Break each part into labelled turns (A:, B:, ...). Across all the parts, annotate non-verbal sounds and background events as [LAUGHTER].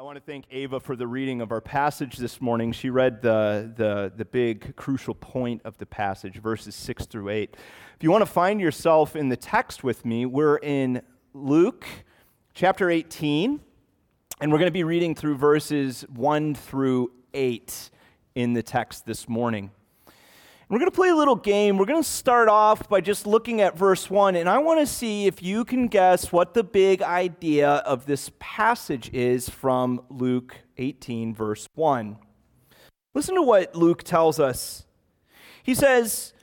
A: I want to thank Ava for the reading of our passage this morning. She read the, the, the big crucial point of the passage, verses 6 through 8. If you want to find yourself in the text with me, we're in Luke chapter 18, and we're going to be reading through verses 1 through 8 in the text this morning. We're going to play a little game. We're going to start off by just looking at verse 1, and I want to see if you can guess what the big idea of this passage is from Luke 18, verse 1. Listen to what Luke tells us. He says,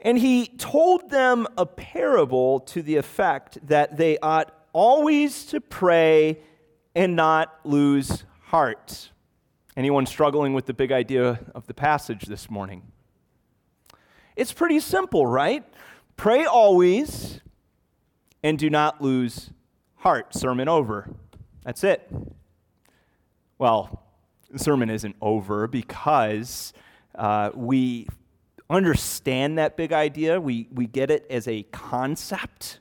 A: And he told them a parable to the effect that they ought always to pray and not lose heart. Anyone struggling with the big idea of the passage this morning? It's pretty simple, right? Pray always and do not lose heart. Sermon over. That's it. Well, sermon isn't over because uh, we understand that big idea, we, we get it as a concept.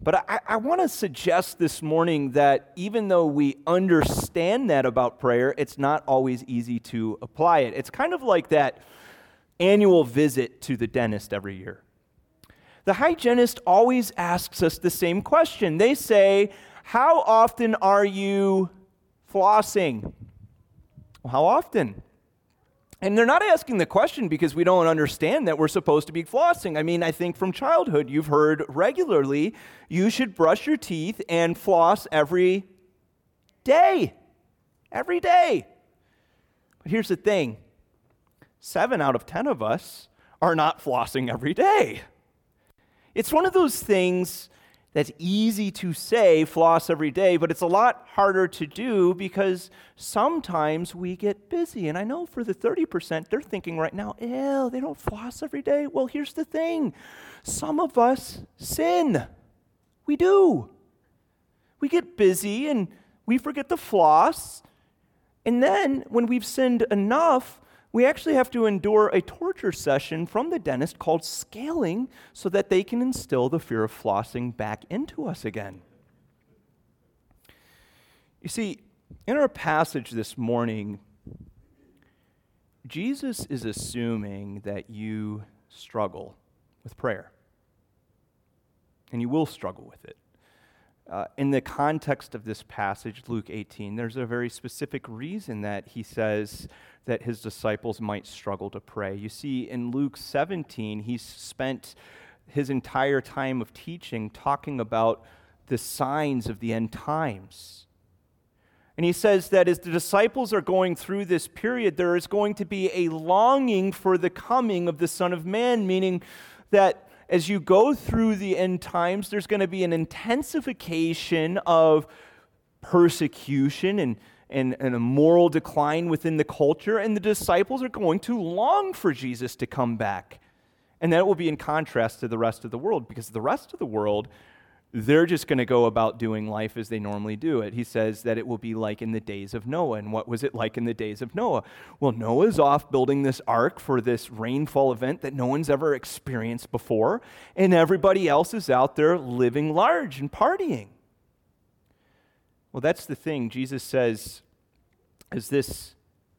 A: But I, I want to suggest this morning that even though we understand that about prayer, it's not always easy to apply it. It's kind of like that annual visit to the dentist every year. The hygienist always asks us the same question. They say, How often are you flossing? Well, how often? And they're not asking the question because we don't understand that we're supposed to be flossing. I mean, I think from childhood you've heard regularly you should brush your teeth and floss every day. Every day. But here's the thing seven out of 10 of us are not flossing every day. It's one of those things that's easy to say, floss every day, but it's a lot harder to do because sometimes we get busy. And I know for the 30%, they're thinking right now, ew, they don't floss every day. Well, here's the thing some of us sin. We do. We get busy and we forget to floss. And then when we've sinned enough, we actually have to endure a torture session from the dentist called scaling so that they can instill the fear of flossing back into us again. You see, in our passage this morning, Jesus is assuming that you struggle with prayer. And you will struggle with it. Uh, in the context of this passage, Luke 18, there's a very specific reason that he says that his disciples might struggle to pray. You see, in Luke 17, he's spent his entire time of teaching talking about the signs of the end times. And he says that as the disciples are going through this period, there is going to be a longing for the coming of the Son of Man, meaning that as you go through the end times, there's going to be an intensification of persecution and, and, and, a moral decline within the culture, and the disciples are going to long for Jesus to come back. And that will be in contrast to the rest of the world, because the rest of the world they're just going to go about doing life as they normally do it. He says that it will be like in the days of Noah. And what was it like in the days of Noah? Well, Noah's off building this ark for this rainfall event that no one's ever experienced before, and everybody else is out there living large and partying. Well, that's the thing. Jesus says, as this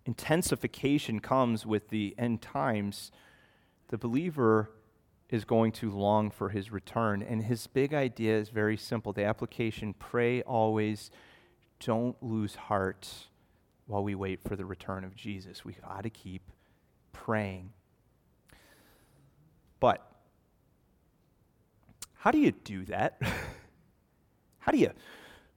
A: intensification comes with the end times, the believer is going to long for his return. And his big idea is very simple. The application pray always, don't lose heart while we wait for the return of Jesus. We got to keep praying. But how do you do that? [LAUGHS] how do you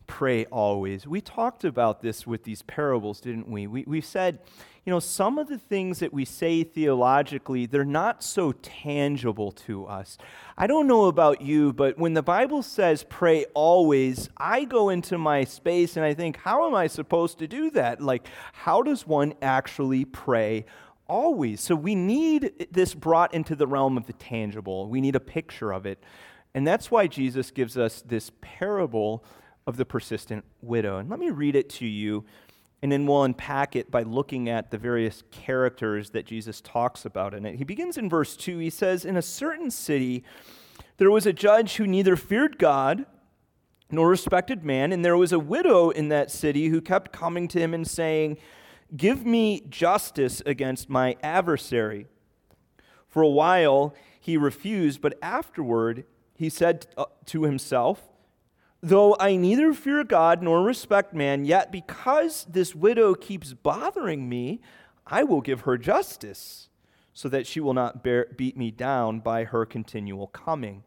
A: pray always? We talked about this with these parables, didn't we? we we said, you know, some of the things that we say theologically, they're not so tangible to us. I don't know about you, but when the Bible says pray always, I go into my space and I think, how am I supposed to do that? Like, how does one actually pray always? So we need this brought into the realm of the tangible. We need a picture of it. And that's why Jesus gives us this parable of the persistent widow. And let me read it to you and then we'll unpack it by looking at the various characters that Jesus talks about in it. He begins in verse 2. He says, In a certain city, there was a judge who neither feared God nor respected man. And there was a widow in that city who kept coming to him and saying, Give me justice against my adversary. For a while he refused, but afterward he said uh, to himself, Though I neither fear God nor respect man, yet because this widow keeps bothering me, I will give her justice, so that she will not bear, beat me down by her continual coming.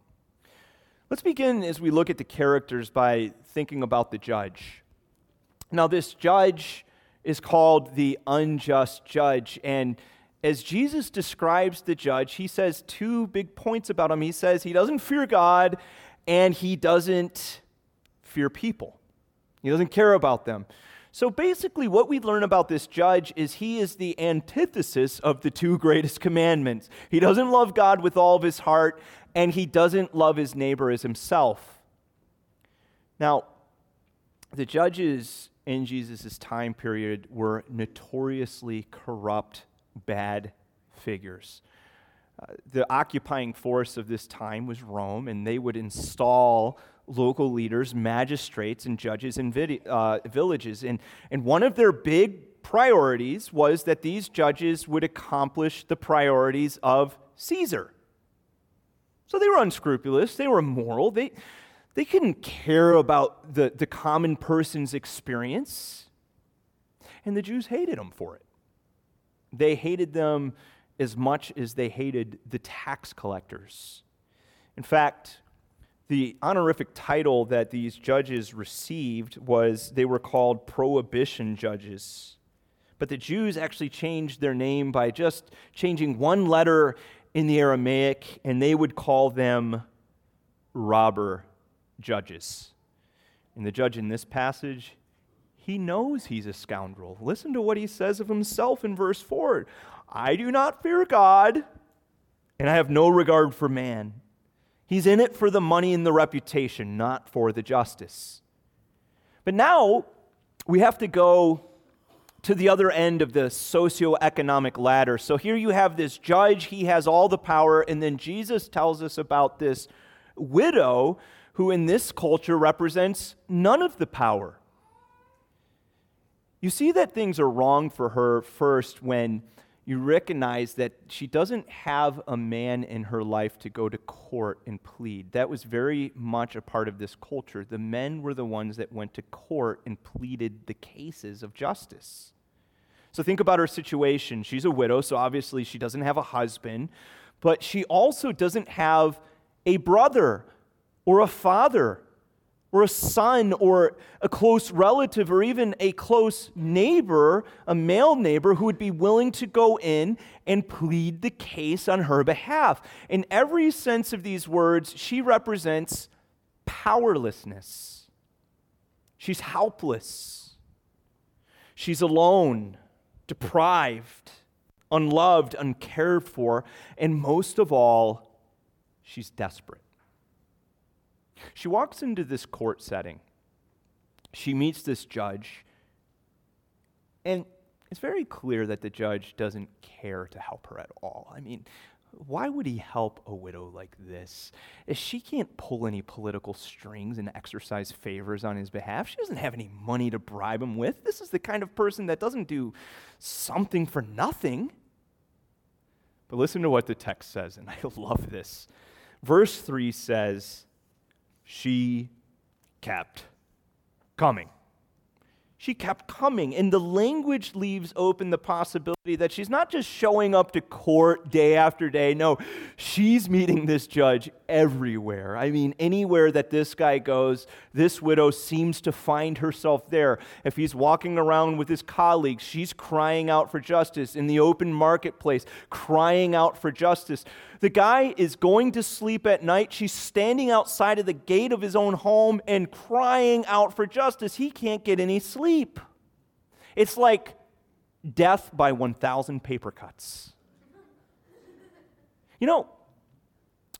A: Let's begin as we look at the characters by thinking about the judge. Now, this judge is called the unjust judge. And as Jesus describes the judge, he says two big points about him. He says he doesn't fear God and he doesn't fear people, he doesn't care about them. So basically, what we learn about this judge is he is the antithesis of the two greatest commandments. He doesn't love God with all of his heart, and he doesn't love his neighbor as himself. Now, the judges in Jesus' time period were notoriously corrupt, bad figures. Uh, the occupying force of this time was Rome, and they would install local leaders, magistrates, and judges in vid- uh, villages. And, and one of their big priorities was that these judges would accomplish the priorities of Caesar. So they were unscrupulous, they were immoral, they, they couldn't care about the, the common person's experience. And the Jews hated them for it. They hated them as much as they hated the tax collectors. In fact, the honorific title that these judges received was they were called prohibition judges. But the Jews actually changed their name by just changing one letter in the Aramaic, and they would call them robber judges. And the judge in this passage, he knows he's a scoundrel. Listen to what he says of himself in verse 4 I do not fear God, and I have no regard for man. He's in it for the money and the reputation, not for the justice. But now we have to go to the other end of the socioeconomic ladder. So here you have this judge, he has all the power, and then Jesus tells us about this widow who in this culture represents none of the power. You see that things are wrong for her first when you recognize that she doesn't have a man in her life to go to court and plead. That was very much a part of this culture. The men were the ones that went to court and pleaded the cases of justice. So think about her situation. She's a widow, so obviously she doesn't have a husband, but she also doesn't have a brother or a father or a son or a close relative or even a close neighbor, a male neighbor who would be willing to go in and plead the case on her behalf. In every sense of these words, she represents powerlessness. She's helpless. She's alone, deprived, unloved, uncared for, and most of all, she's desperate. She walks into this court setting. She meets this judge. And it's very clear that the judge doesn't care to help her at all. I mean, why would he help a widow like this? If she can't pull any political strings and exercise favors on his behalf, she doesn't have any money to bribe him with. This is the kind of person that doesn't do something for nothing. But listen to what the text says, and [LAUGHS] I love this. Verse 3 says, she kept coming. She kept coming, and the language leaves open the possibility that she's not just showing up to court day after day. No, she's meeting this judge everywhere. I mean, anywhere that this guy goes, this widow seems to find herself there. If he's walking around with his colleagues, she's crying out for justice. In the open marketplace, crying out for justice. The guy is going to sleep at night. She's standing outside of the gate of his own home and crying out for justice. He can't get any sleep. It's like death by 1,000 paper cuts. You know,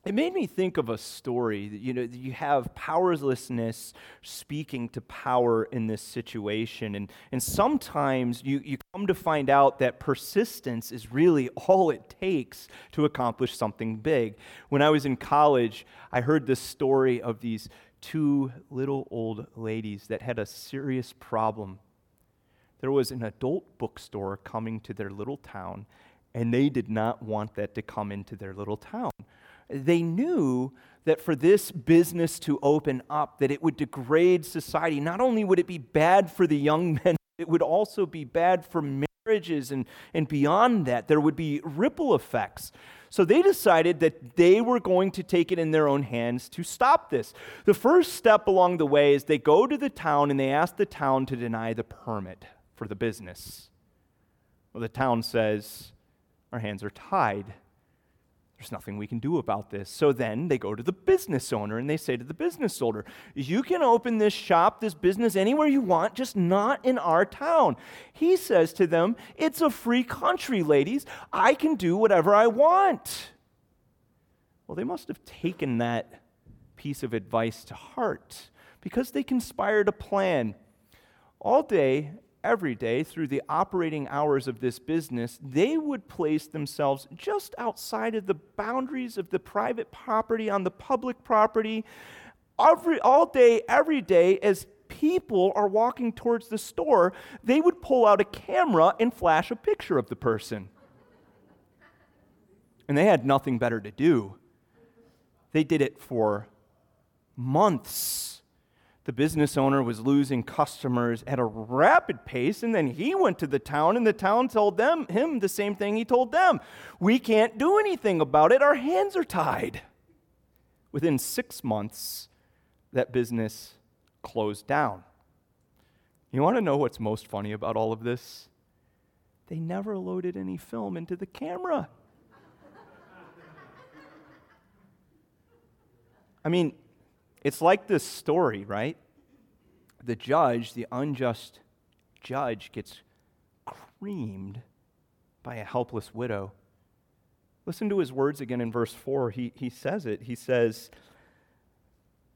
A: it made me think of a story you know you have powerlessness speaking to power in this situation. And, and sometimes you, you come to find out that persistence is really all it takes to accomplish something big. When i was in college i heard this story of these two little old ladies that had a serious problem. There was an adult bookstore coming to their little town, and they did not want that to come into their little town. They knew that for this business to open up that it would degrade society. Not only would it be bad for the young [LAUGHS] men, it would also be bad for marriages and, and beyond that. There would be ripple effects. So they decided that they were going to take it in their own hands to stop this. The first step along the way is they go to the town and they ask the town to deny the permit for the business. Well, the town says, Our hands are tied. There's nothing we can do about this. So then they go to the business owner and they say to the business owner, You can open this shop, this business anywhere you want, just not in our town. He says to them, It's a free country, ladies. I can do whatever I want. Well, they must have taken that piece of advice to heart because they conspired a plan. All day, every day through the operating hours of this business, they would place themselves just outside of the boundaries of the private property on the public property every, all day, every day, as people are walking towards the store, they would pull out a camera and flash a picture of the person. And they had nothing better to do. They did it for months the business owner was losing customers at a rapid pace, and then he went to the town, and the town told them him the same thing he told them. We can't do anything about it. Our hands are tied. Within six months, that business closed down. You want to know what's most funny about all of this? They never loaded any film into the camera. I mean, it's like this story, right? The judge, the unjust judge, gets creamed by a helpless widow. Listen to his words again in verse 4. He, he says it. He says,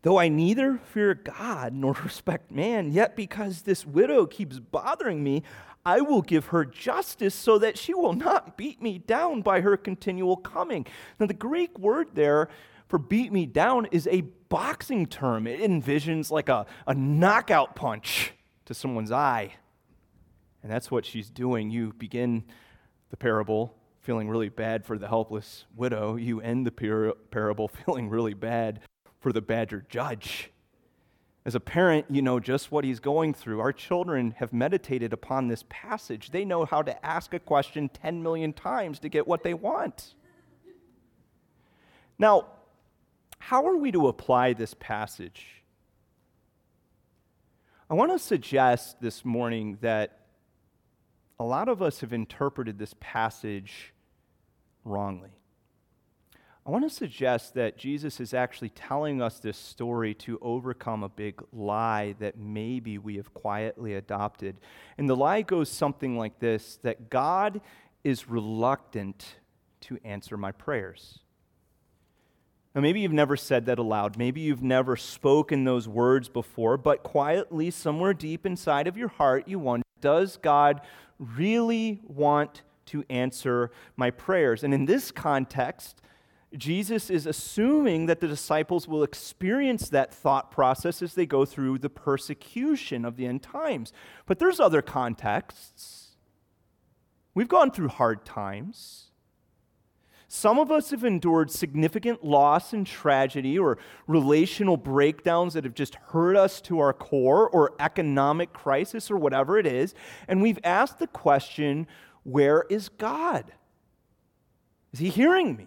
A: Though I neither fear God nor [LAUGHS] respect man, yet because this widow keeps bothering me, I will give her justice so that she will not beat me down by her continual coming. Now, the Greek word there for beat me down is a boxing term. It envisions like a, a knockout punch to someone's eye. And that's what she's doing. You begin the parable feeling really bad for the helpless widow. You end the par- parable [LAUGHS] feeling really bad for the badger judge. As a parent, you know just what he's going through. Our children have meditated upon this passage. They know how to ask a question 10 million times to get what they want. Now, how are we to apply this passage? I want to suggest this morning that a lot of us have interpreted this passage wrongly. I want to suggest that Jesus is actually telling us this story to overcome a big lie that maybe we have quietly adopted. And the lie goes something like this that God is reluctant to answer my prayers. Now, maybe you've never said that aloud. Maybe you've never spoken those words before, but quietly, somewhere deep inside of your heart, you wonder Does God really want to answer my prayers? And in this context, Jesus is assuming that the disciples will experience that thought process as they go through the persecution of the end times. But there's other contexts. We've gone through hard times. Some of us have endured significant loss and tragedy or relational breakdowns that have just hurt us to our core or economic crisis or whatever it is. And we've asked the question where is God? Is he hearing me?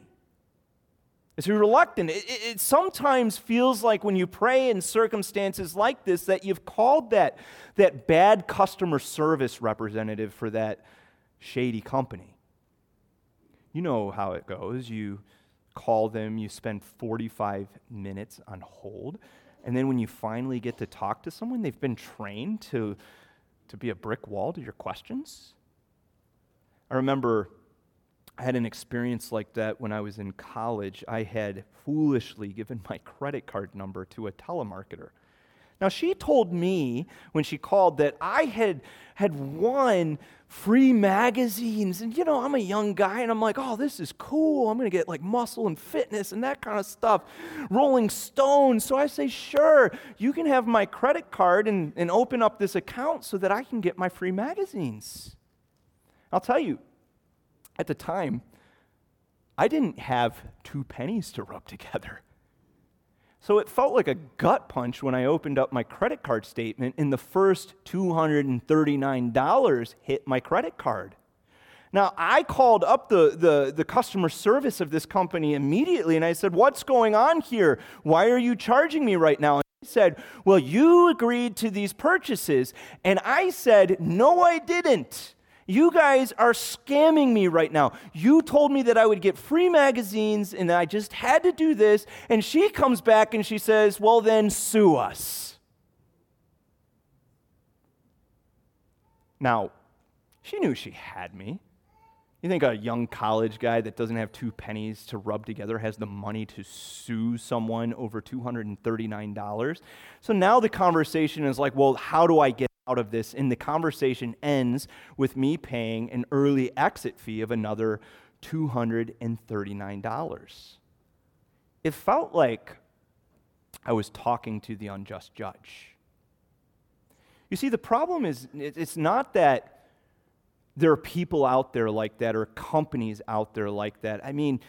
A: Is he reluctant? It, it, it, sometimes feels like when you pray in circumstances like this that you've called that, that bad customer service representative for that shady company. You know how it goes. You call them, you spend 45 minutes on hold, and then when you finally get to talk to someone, they've been trained to, to be a brick wall to your questions. I remember I had an experience like that when I was in college. I had foolishly given [LAUGHS] my credit card number to a telemarketer. Now, she told me when she called that I had, had won free magazines. And, you know, I'm a young guy and I'm like, oh, this is cool. I'm going to get like muscle and fitness and that kind of stuff. Rolling Stone. So I say, sure, you can have my credit card and, and open up this account so that I can get my free magazines. I'll tell you, at the time, I didn't have two pennies to rub together. So it felt like a gut punch when I opened up my credit card statement and the first $239 hit my credit card. Now, I called up the, the, the, customer service of this company immediately and I said, What's going on here? Why are you charging me right now? And he said, Well, you agreed to these purchases. And I said, No, I didn't. You guys are scamming me right now. You told me that I would get free magazines and I just had to do this. And she comes back and she says, Well, then sue us. Now, she knew she had me. You think a young college guy that doesn't have two pennies to rub together has the money to sue someone over $239? So now the conversation is like, well, how do I get out of this, and the conversation ends with me paying an early exit fee of another $239. It felt like I was talking to the unjust judge. You see, the problem is it's not that there are people out there like that or companies out there like that. I mean,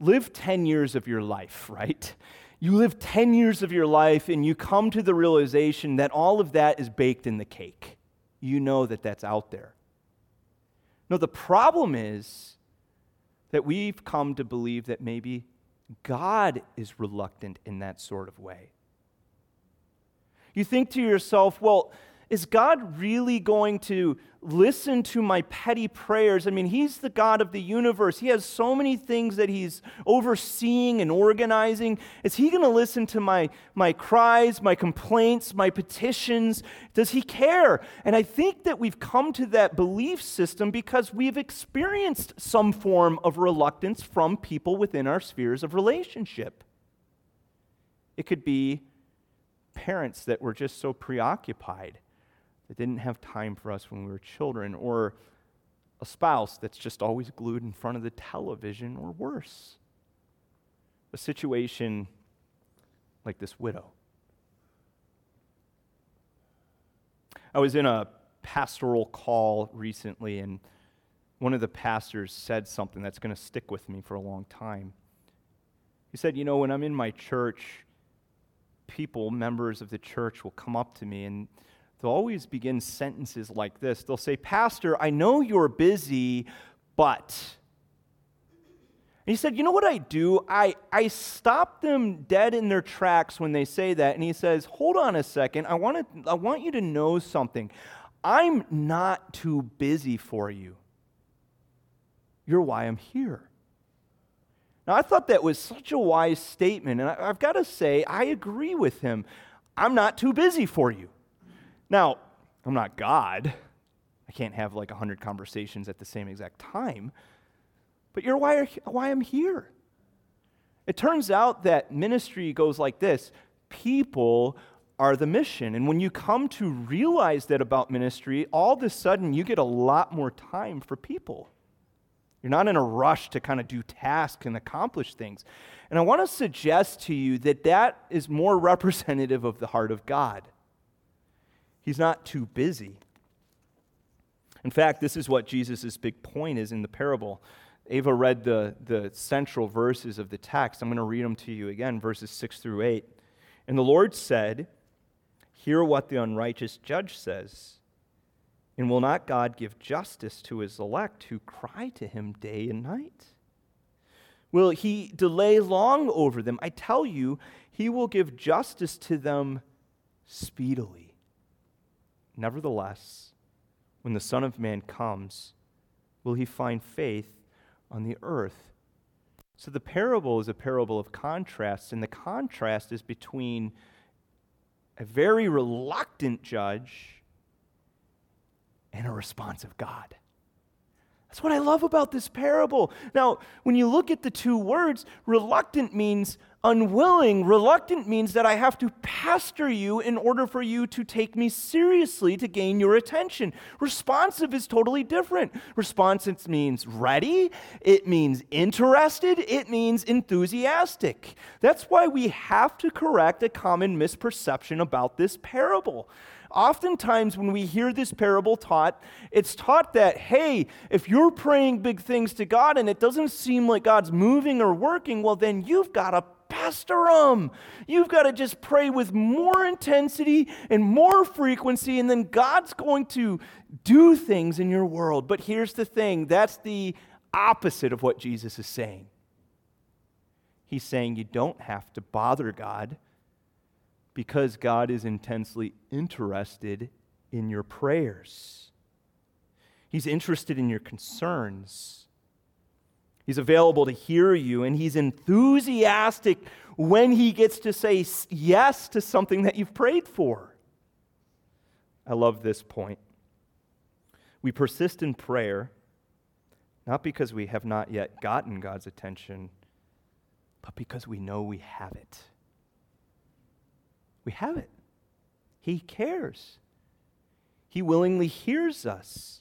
A: live 10 years of your life, [LAUGHS] right? You live 10 years of your life and you come to the realization that all of that is baked in the cake. You know that that's out there. No, the problem is that we've come to believe that maybe God is reluctant in that sort of way. You think to yourself, well, is God really going to listen to my petty prayers? I mean, He's the God of the universe. He has so many things that He's overseeing and organizing. Is He going to listen to my, my cries, my complaints, my petitions? Does He care? And I think that we've come to that belief system because we've experienced some form of reluctance from people within our spheres of relationship. It could be parents that were just so preoccupied that didn't have time for us when we were children, or a spouse that's just always glued in front of the television, or worse, a situation like this widow. I was in a pastoral call recently, and one of the pastors said something that's going to stick with me for a long time. He said, You know, when I'm in my church, people, members of the church, will come up to me and they'll always begin sentences like this. They'll say, Pastor, I know you're busy, but. And he said, You know what I do? I, I stop them dead in their tracks when they say that. And he says, Hold on a second. I, wanna, I want you to know something. I'm not too busy for you. You're why I'm here. Now, I thought that was such a wise statement. And I, I've got to say, I agree with him. I'm not too busy for you. Now, I'm not God. I can't have like 100 conversations at the same exact time. But you're why, why I'm here. It turns out that ministry goes like this people are the mission. And when you come to realize that about ministry, all of a sudden you get a lot more time for people. You're not in a rush to kind of do tasks and accomplish things. And I want to suggest to you that that is more [LAUGHS] representative of the heart of God. He's not too busy. In fact, this is what Jesus' big point is in the parable. Ava read the, the central verses of the text. I'm going to read them to you again, verses 6 through 8. And the Lord said, Hear what the unrighteous judge says. And will not God give justice to his elect who cry to him day and night? Will he delay long over them? I tell you, he will give justice to them speedily. Nevertheless, when the Son of Man comes, will he find faith on the earth? So the parable is a parable of contrasts, and the contrast is between a very reluctant judge and a responsive God. That's what I love about this parable. Now, when you look at the two words, reluctant means unwilling. Reluctant means that I have to pastor you in order for you to take me seriously to gain your attention. Responsive is totally different. Responsive means ready, it means interested, it means enthusiastic. That's why we have to correct a common misperception about this parable. Oftentimes, when we hear this parable taught, it's taught that, hey, if you're praying big things to God and it doesn't seem like God's moving or working, well, then you've got to pastor them. You've got to just pray with more intensity and more frequency, and then God's going to do things in your world. But here's the thing that's the opposite of what Jesus is saying. He's saying you don't have to bother God because God is intensely interested in your prayers. He's interested in your concerns. He's available to hear you, and he's enthusiastic when he gets to say yes to something that you've prayed for. I love this point. We persist in prayer not because we have not yet gotten God's attention, but because we know we have it we have it. He cares. He willingly hears us.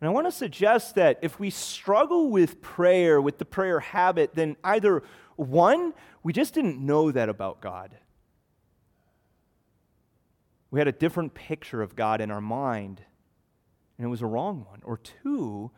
A: And I want to suggest that if we struggle with prayer, with the prayer habit, then either one, we just didn't know that about God. We had a different picture of God in our mind, and it was a wrong one. Or two,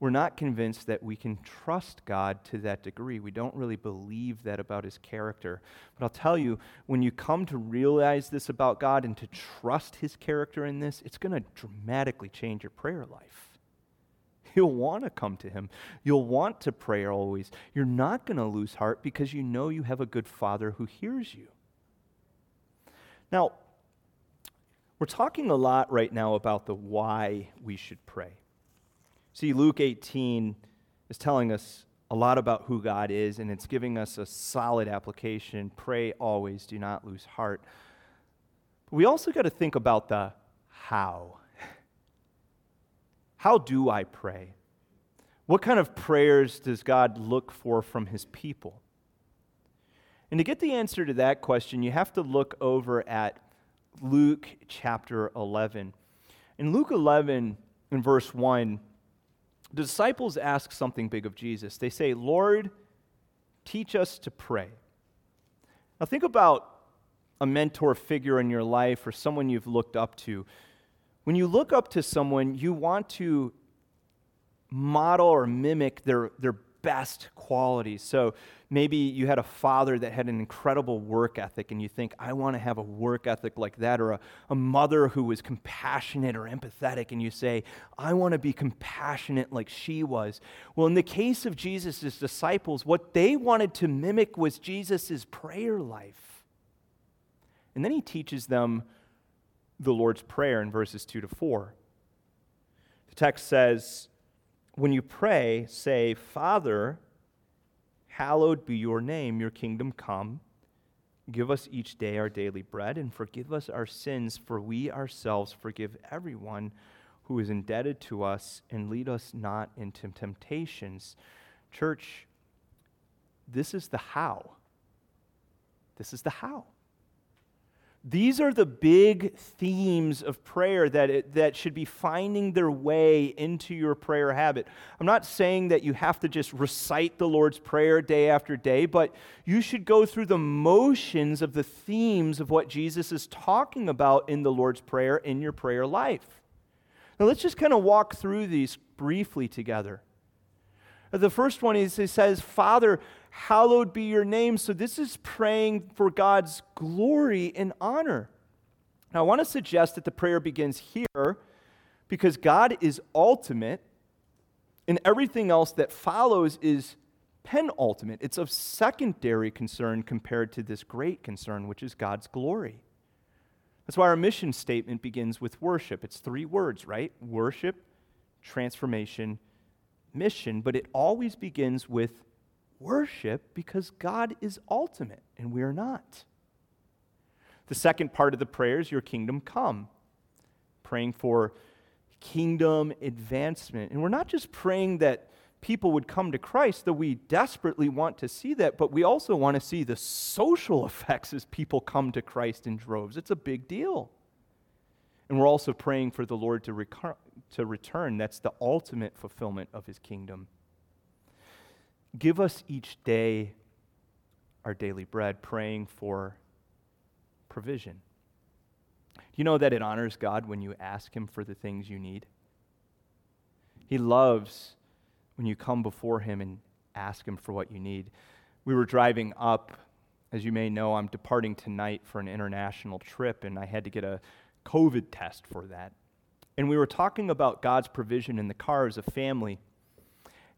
A: we're not convinced that we can trust God to that degree. We don't really believe that about his character. But I'll tell you, when you come to realize this about God and to trust his character in this, it's going to dramatically change your prayer life. [LAUGHS] You'll want to come to him. You'll want to pray always. You're not going to lose heart because you know you have a good father who hears you. Now, we're talking a lot right now about the why we should pray. See, Luke 18 is telling us a lot about who God is, and it's giving us a solid application. Pray always, do not lose heart. But we also got to think about the how. [LAUGHS] How do I pray? What kind of prayers does God look for from his people? And to get the answer to that question, you have to look over at Luke chapter 11. In Luke 11, in verse 1, the disciples ask something big of Jesus. They say, Lord, teach us to pray. Now, think about a mentor figure in your life or someone you've looked up to. When you look up to someone, you want to model or mimic their, their best qualities. So maybe you had a father that had an incredible work ethic, and you think, I want to have a work ethic like that, or a, a mother who was compassionate or empathetic, and you say, I want to be compassionate like she was. Well, in the case of Jesus' disciples, what they wanted to mimic was Jesus' prayer life. And then he teaches them the Lord's Prayer in verses 2 to 4. The text says, when you pray, say, Father, hallowed be your name, your kingdom come. Give us each day our daily bread, and forgive us our sins, for we ourselves forgive everyone who is indebted to us, and lead us not into temptations. Church, this is the how. This is the how. These are the big themes of prayer that, it, that should be finding their way into your prayer habit. I'm not saying that you have to just recite the Lord's Prayer day after day, but you should go through the motions of the themes of what Jesus is talking about in the Lord's Prayer in your prayer life. Now, let's just kind of walk through these briefly together. The first one is, he says, Father, hallowed be your name. So this is praying for God's glory and honor. Now, I want to suggest that the prayer begins here because God is ultimate, and everything else that follows is penultimate. It's of secondary concern compared to this great concern, which is God's glory. That's why our mission statement begins with worship. It's three words, right? Worship, transformation, mission, but it always begins with worship because God is ultimate and we are not. The second part of the prayer is your kingdom come, praying for kingdom advancement. And we're not just praying that people would come to Christ, though we desperately want to see that, but we also want to see the social [LAUGHS] effects as people come to Christ in droves. It's a big deal. And we're also praying for the Lord to, to return. That's the ultimate fulfillment of his kingdom. Give us each day our daily bread, praying for provision. Do you know that it honors God when you ask Him for the things you need? He loves when you come before Him and ask Him for what you need. We were driving up. As you may know, I'm departing tonight for an international trip, and I had to get a COVID test for that. And we were talking about God's provision in the car as a family.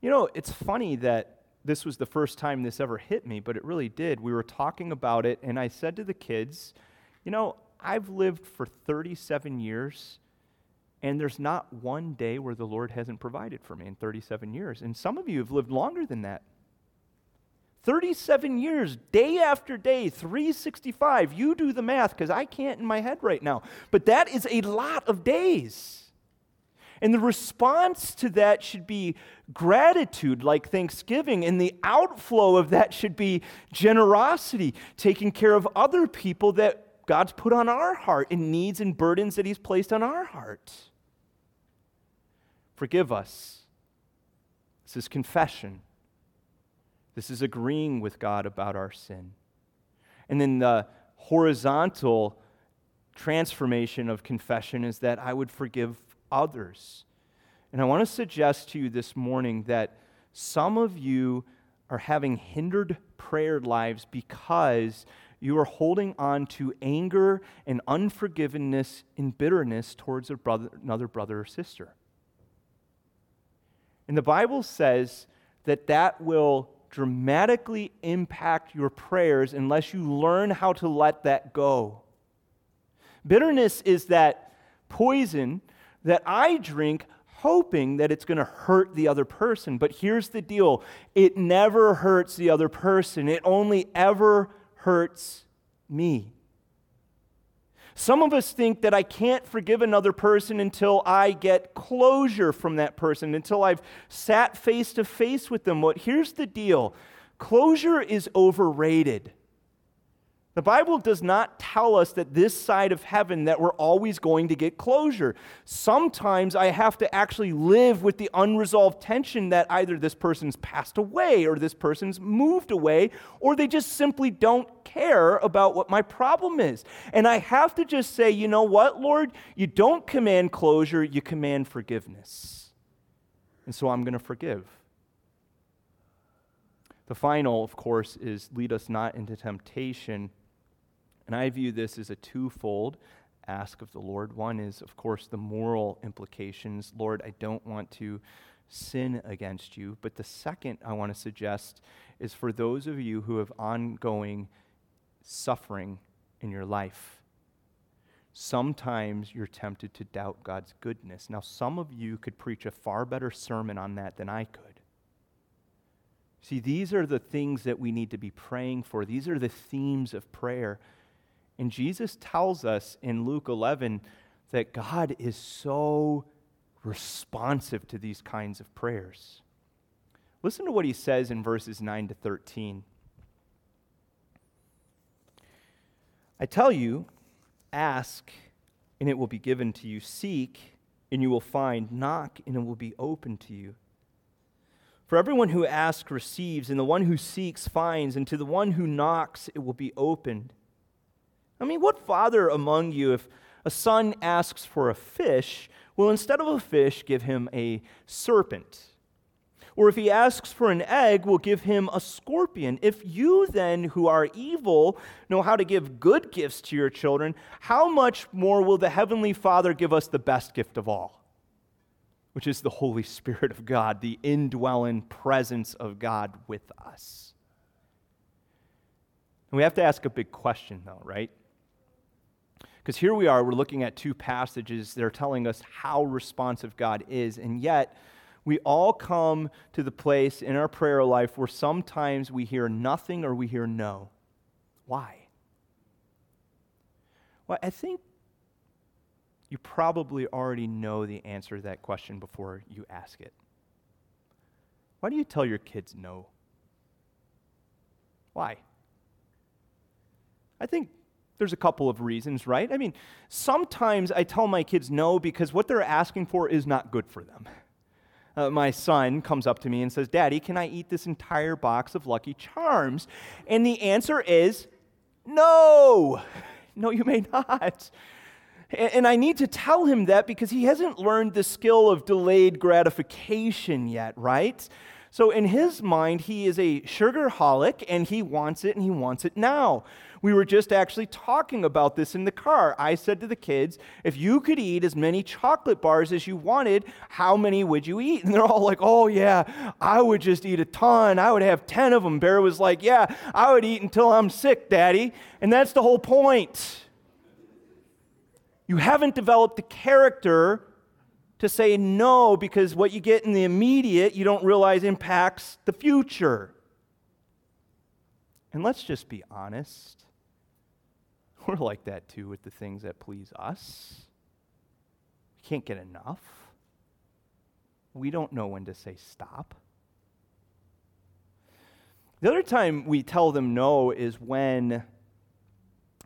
A: You know, it's funny that this was the first time this ever hit me, but it really did. We were talking about it, and I said to the kids, You know, I've lived for 37 years, and there's not one day where the Lord hasn't provided for me in 37 years. And some of you have lived longer than that. 37 years, day after day, 365. You do the math because I can't in my head right now. But that is a lot of days. And the response to that should be gratitude, like thanksgiving. And the outflow of that should be generosity, taking care of other people that God's put on our heart and needs and burdens that He's placed on our heart. Forgive us. This is confession. This is agreeing with God about our sin. And then the horizontal transformation of confession is that I would forgive others. And I want to suggest to you this morning that some of you are having hindered prayer lives because you are holding on to anger and unforgiveness and bitterness towards brother, another brother or sister. And the Bible says that that will dramatically impact your prayers unless you learn how to let that go. Bitterness is that poison that I drink hoping that it's going to hurt the other person. But here's the deal it never hurts the other person, it only ever hurts me. Some of us think that I can't forgive another person until I get closure from that person, until I've sat face to face with them. But here's the deal closure is overrated. The Bible does not tell us that this side of heaven that we're always going to get closure. Sometimes I have to actually live with the unresolved tension that either this person's passed away or this person's moved away or they just simply don't care about what my problem is. And I have to just say, you know what, Lord? You don't command closure, you command forgiveness. And so I'm going to forgive. The final, of course, is lead us not into temptation and I view this as a twofold ask of the Lord. One is, of course, the moral implications. Lord, I don't want to sin against you. But the second I want to suggest is for those of you who have ongoing suffering in your life. Sometimes you're tempted to doubt God's goodness. Now, some of you could preach a far better sermon on that than I could. See, these are the things that we need to be praying for. These are the themes of prayer. And Jesus tells us in Luke 11 that God is so responsive to these kinds of prayers. Listen to what he says in verses 9 to 13. I tell you, ask, and it will be given to you. Seek, and you will find. Knock, and it will be open to you. For everyone who asks receives, and the one who seeks finds, and to the one who knocks it will be opened. I mean, what father among you, if a son asks for a fish, will instead of a fish give him a serpent? Or if he asks for an egg, will give him a scorpion. If you then, who are evil, know how to give good gifts to your children, how much more will the Heavenly Father give us the best gift of all, which is the Holy Spirit of God, the indwelling presence of God with us? And we have to ask a big question, though, right? Because here we are, we're looking at two passages that are telling us how responsive God is, and yet we all come to the place in our prayer life where sometimes we hear nothing or we hear no. Why? Well, I think you probably already know the answer to that question before you ask it. Why do you tell your kids no? Why? I think there's a couple of reasons, right? I mean, sometimes I tell my kids no because what they're asking for is not good for them. Uh, my son comes up to me and says, Daddy, can I eat this entire box of Lucky Charms? And the answer is no. [LAUGHS] No, you may not. And I need to tell him that because he hasn't learned the skill of delayed gratification yet, right? So in his mind, he is a sugarholic and he wants it and he wants it now. We were just actually talking about this in the car. I said to the kids, if you could eat as many chocolate bars as you wanted, how many would you eat? [LAUGHS] And they're all like, oh, yeah, I would just eat a ton. I would have 10 of them. Bear was like, yeah, I would eat until I'm sick, Daddy. And that's the whole point. You haven't developed the character to say no because what you get in the immediate you don't realize impacts the future. And let's just be honest. [LAUGHS] We're like that too with the things that please us. We can't get enough. We don't know when to say stop. The other time we tell them no is when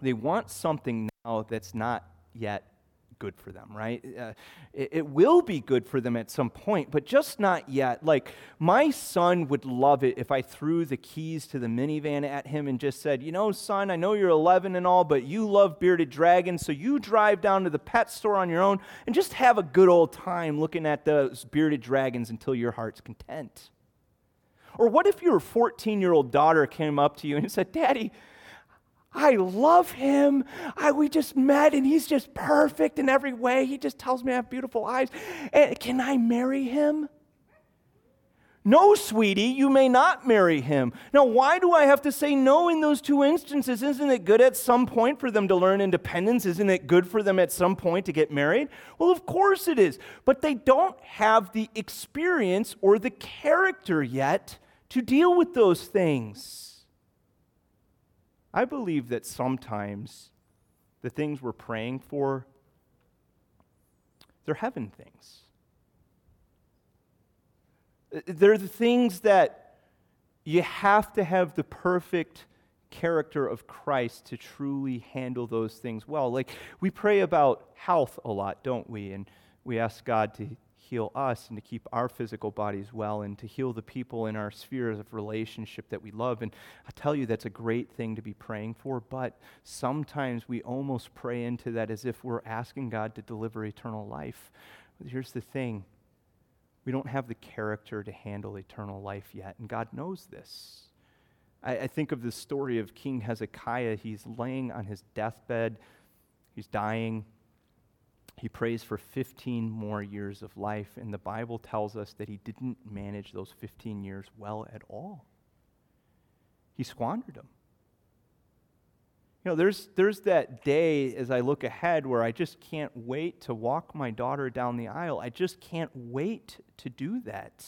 A: they want something now that's not yet good for them, right? Uh, it, it, will be good for them at some point, but just not yet. Like, my son would love it if I threw the keys to the minivan at him and just said, You know, son, I know you're 11 and all, but you love bearded dragons, so you drive down to the pet store on your own and just have a good old time looking at those bearded dragons until your heart's content. Or what if your 14 year old daughter came up to you and said, Daddy, I love him. I, we just met and he's just perfect in every way. He just tells me I have beautiful eyes. And can I marry him? No, sweetie, you may not marry him. Now, why do I have to say no in those two instances? Isn't it good at some point for them to learn independence? Isn't it good for them at some point to get married? Well, of course it is. But they don't have the experience or the character yet to deal with those things. I believe that sometimes the things we're praying for, they're heaven things. They're the things that you have to have the perfect character of Christ to truly handle those things well. Like we pray about health a lot, don't we? And we ask God to heal us and to keep our physical bodies well and to heal the people in our spheres of relationship that we love. And I tell you, that's a great thing to be praying for, but sometimes we almost pray into that as if we're asking God to deliver eternal life. But here's the thing we don't have the character to handle eternal life yet, and God knows this. I, I think of the story of King Hezekiah. He's laying on his deathbed, he's dying he prays for 15 more years of life, and the Bible tells us that he didn't manage those 15 years well at all. He squandered them. You know, there's, there's that day as I look ahead where I just can't wait to walk my daughter down the aisle. I just can't wait to do that,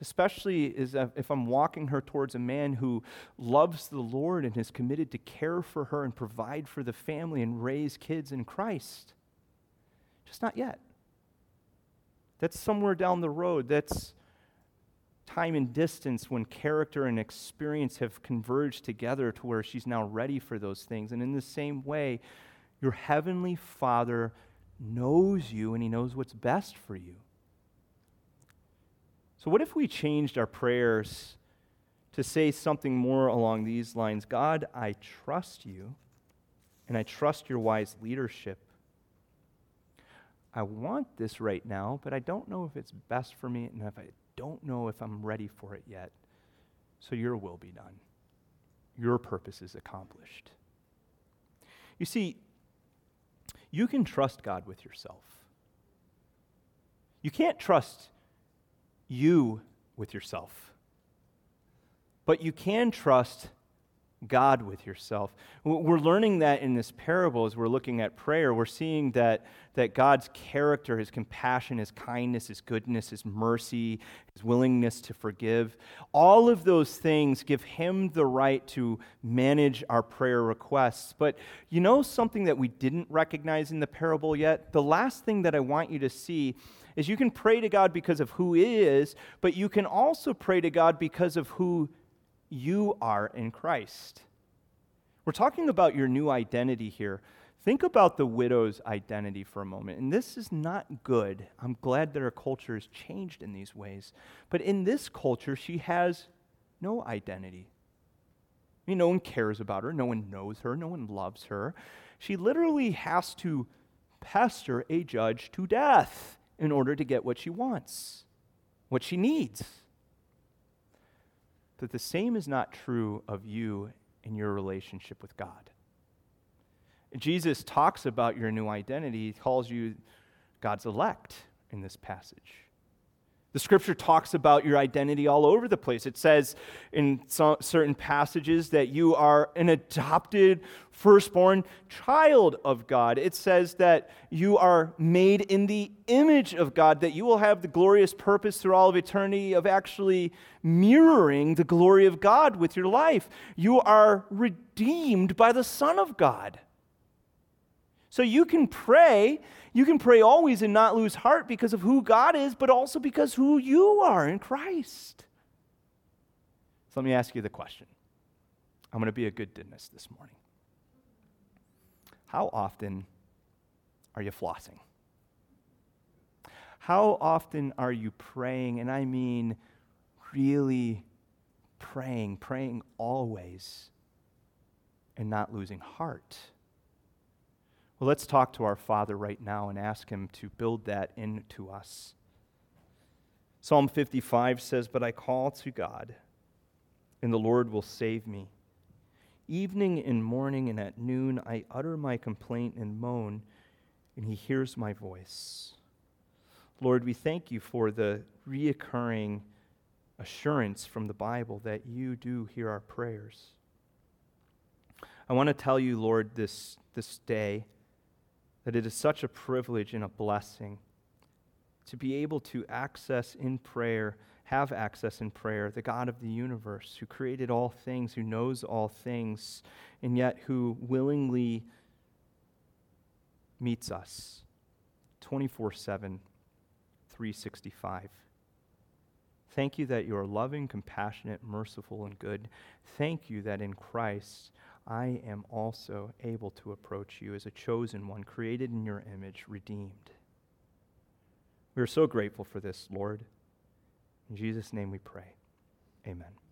A: especially as if I'm walking her towards a man who loves the Lord and is committed to care for her and provide for the family and raise kids in Christ. Just not yet. That's somewhere down the road. That's time and distance when character and experience have converged together to where she's now ready for those things. And in the same way, your heavenly Father knows you and he knows what's best for you. So, what if we changed our prayers to say something more along these lines God, I trust you, and I trust your wise leadership. I want this right now, but I don't know if it's best for me, and if I don't know if I'm ready for it yet. So your will be done. Your purpose is accomplished. You see, you can trust God with yourself. You can't trust you with yourself, but you can trust God with yourself. We're learning that in this parable as we're looking at prayer. We're seeing that, that God's character, his compassion, his kindness, his goodness, his mercy, his willingness to forgive, all of those things give him the right to manage our prayer requests. But you know something that we didn't recognize in the parable yet? The last thing that I want you to see is you can pray to God because of who he is, but you can also pray to God because of who you are in Christ. We're talking about your new identity here. Think about the widow's identity for a moment. And this is not good. I'm glad that our culture has changed in these ways. But in this culture, she has no identity. I mean, no one cares about her, no one knows her, no one loves her. She literally has to pester a judge to death in order to get what she wants, what she needs that the same is not true of you in your relationship with God. Jesus talks about your new identity. He calls you God's elect in this passage. The scripture talks about your identity all over the place. It says in some, certain passages that you are an adopted firstborn child of God. It says that you are made in the image of God, that you will have the glorious purpose through all of eternity of actually mirroring the glory of God with your life. You are redeemed by the Son of God. So you can pray you can pray always and not lose heart because of who God is, but also because who you are in Christ. So let me ask you the question. I'm going to be a good dentist this morning. How often are you flossing? How often are you praying? And I mean really praying, praying always, and not losing heart. Well, let's talk to our Father right now and ask Him to build that into us. Psalm 55 says, But I call to God, and the Lord will save me. Evening and morning and at noon I utter my complaint and moan, and He hears my voice. Lord, we thank you for the reoccurring assurance from the Bible that you do hear our prayers. I want to tell you, Lord, this, this day that it is such a privilege and a blessing to be able to access in prayer, have access in prayer, the God of the universe who created all things, who knows all things, and yet who willingly meets us 24 7, 365. Thank you that you are loving, compassionate, merciful, and good. Thank you that in Christ I am also able to approach you as a chosen one, created in your image, redeemed. We are so grateful for this, Lord. In Jesus' name we pray. Amen.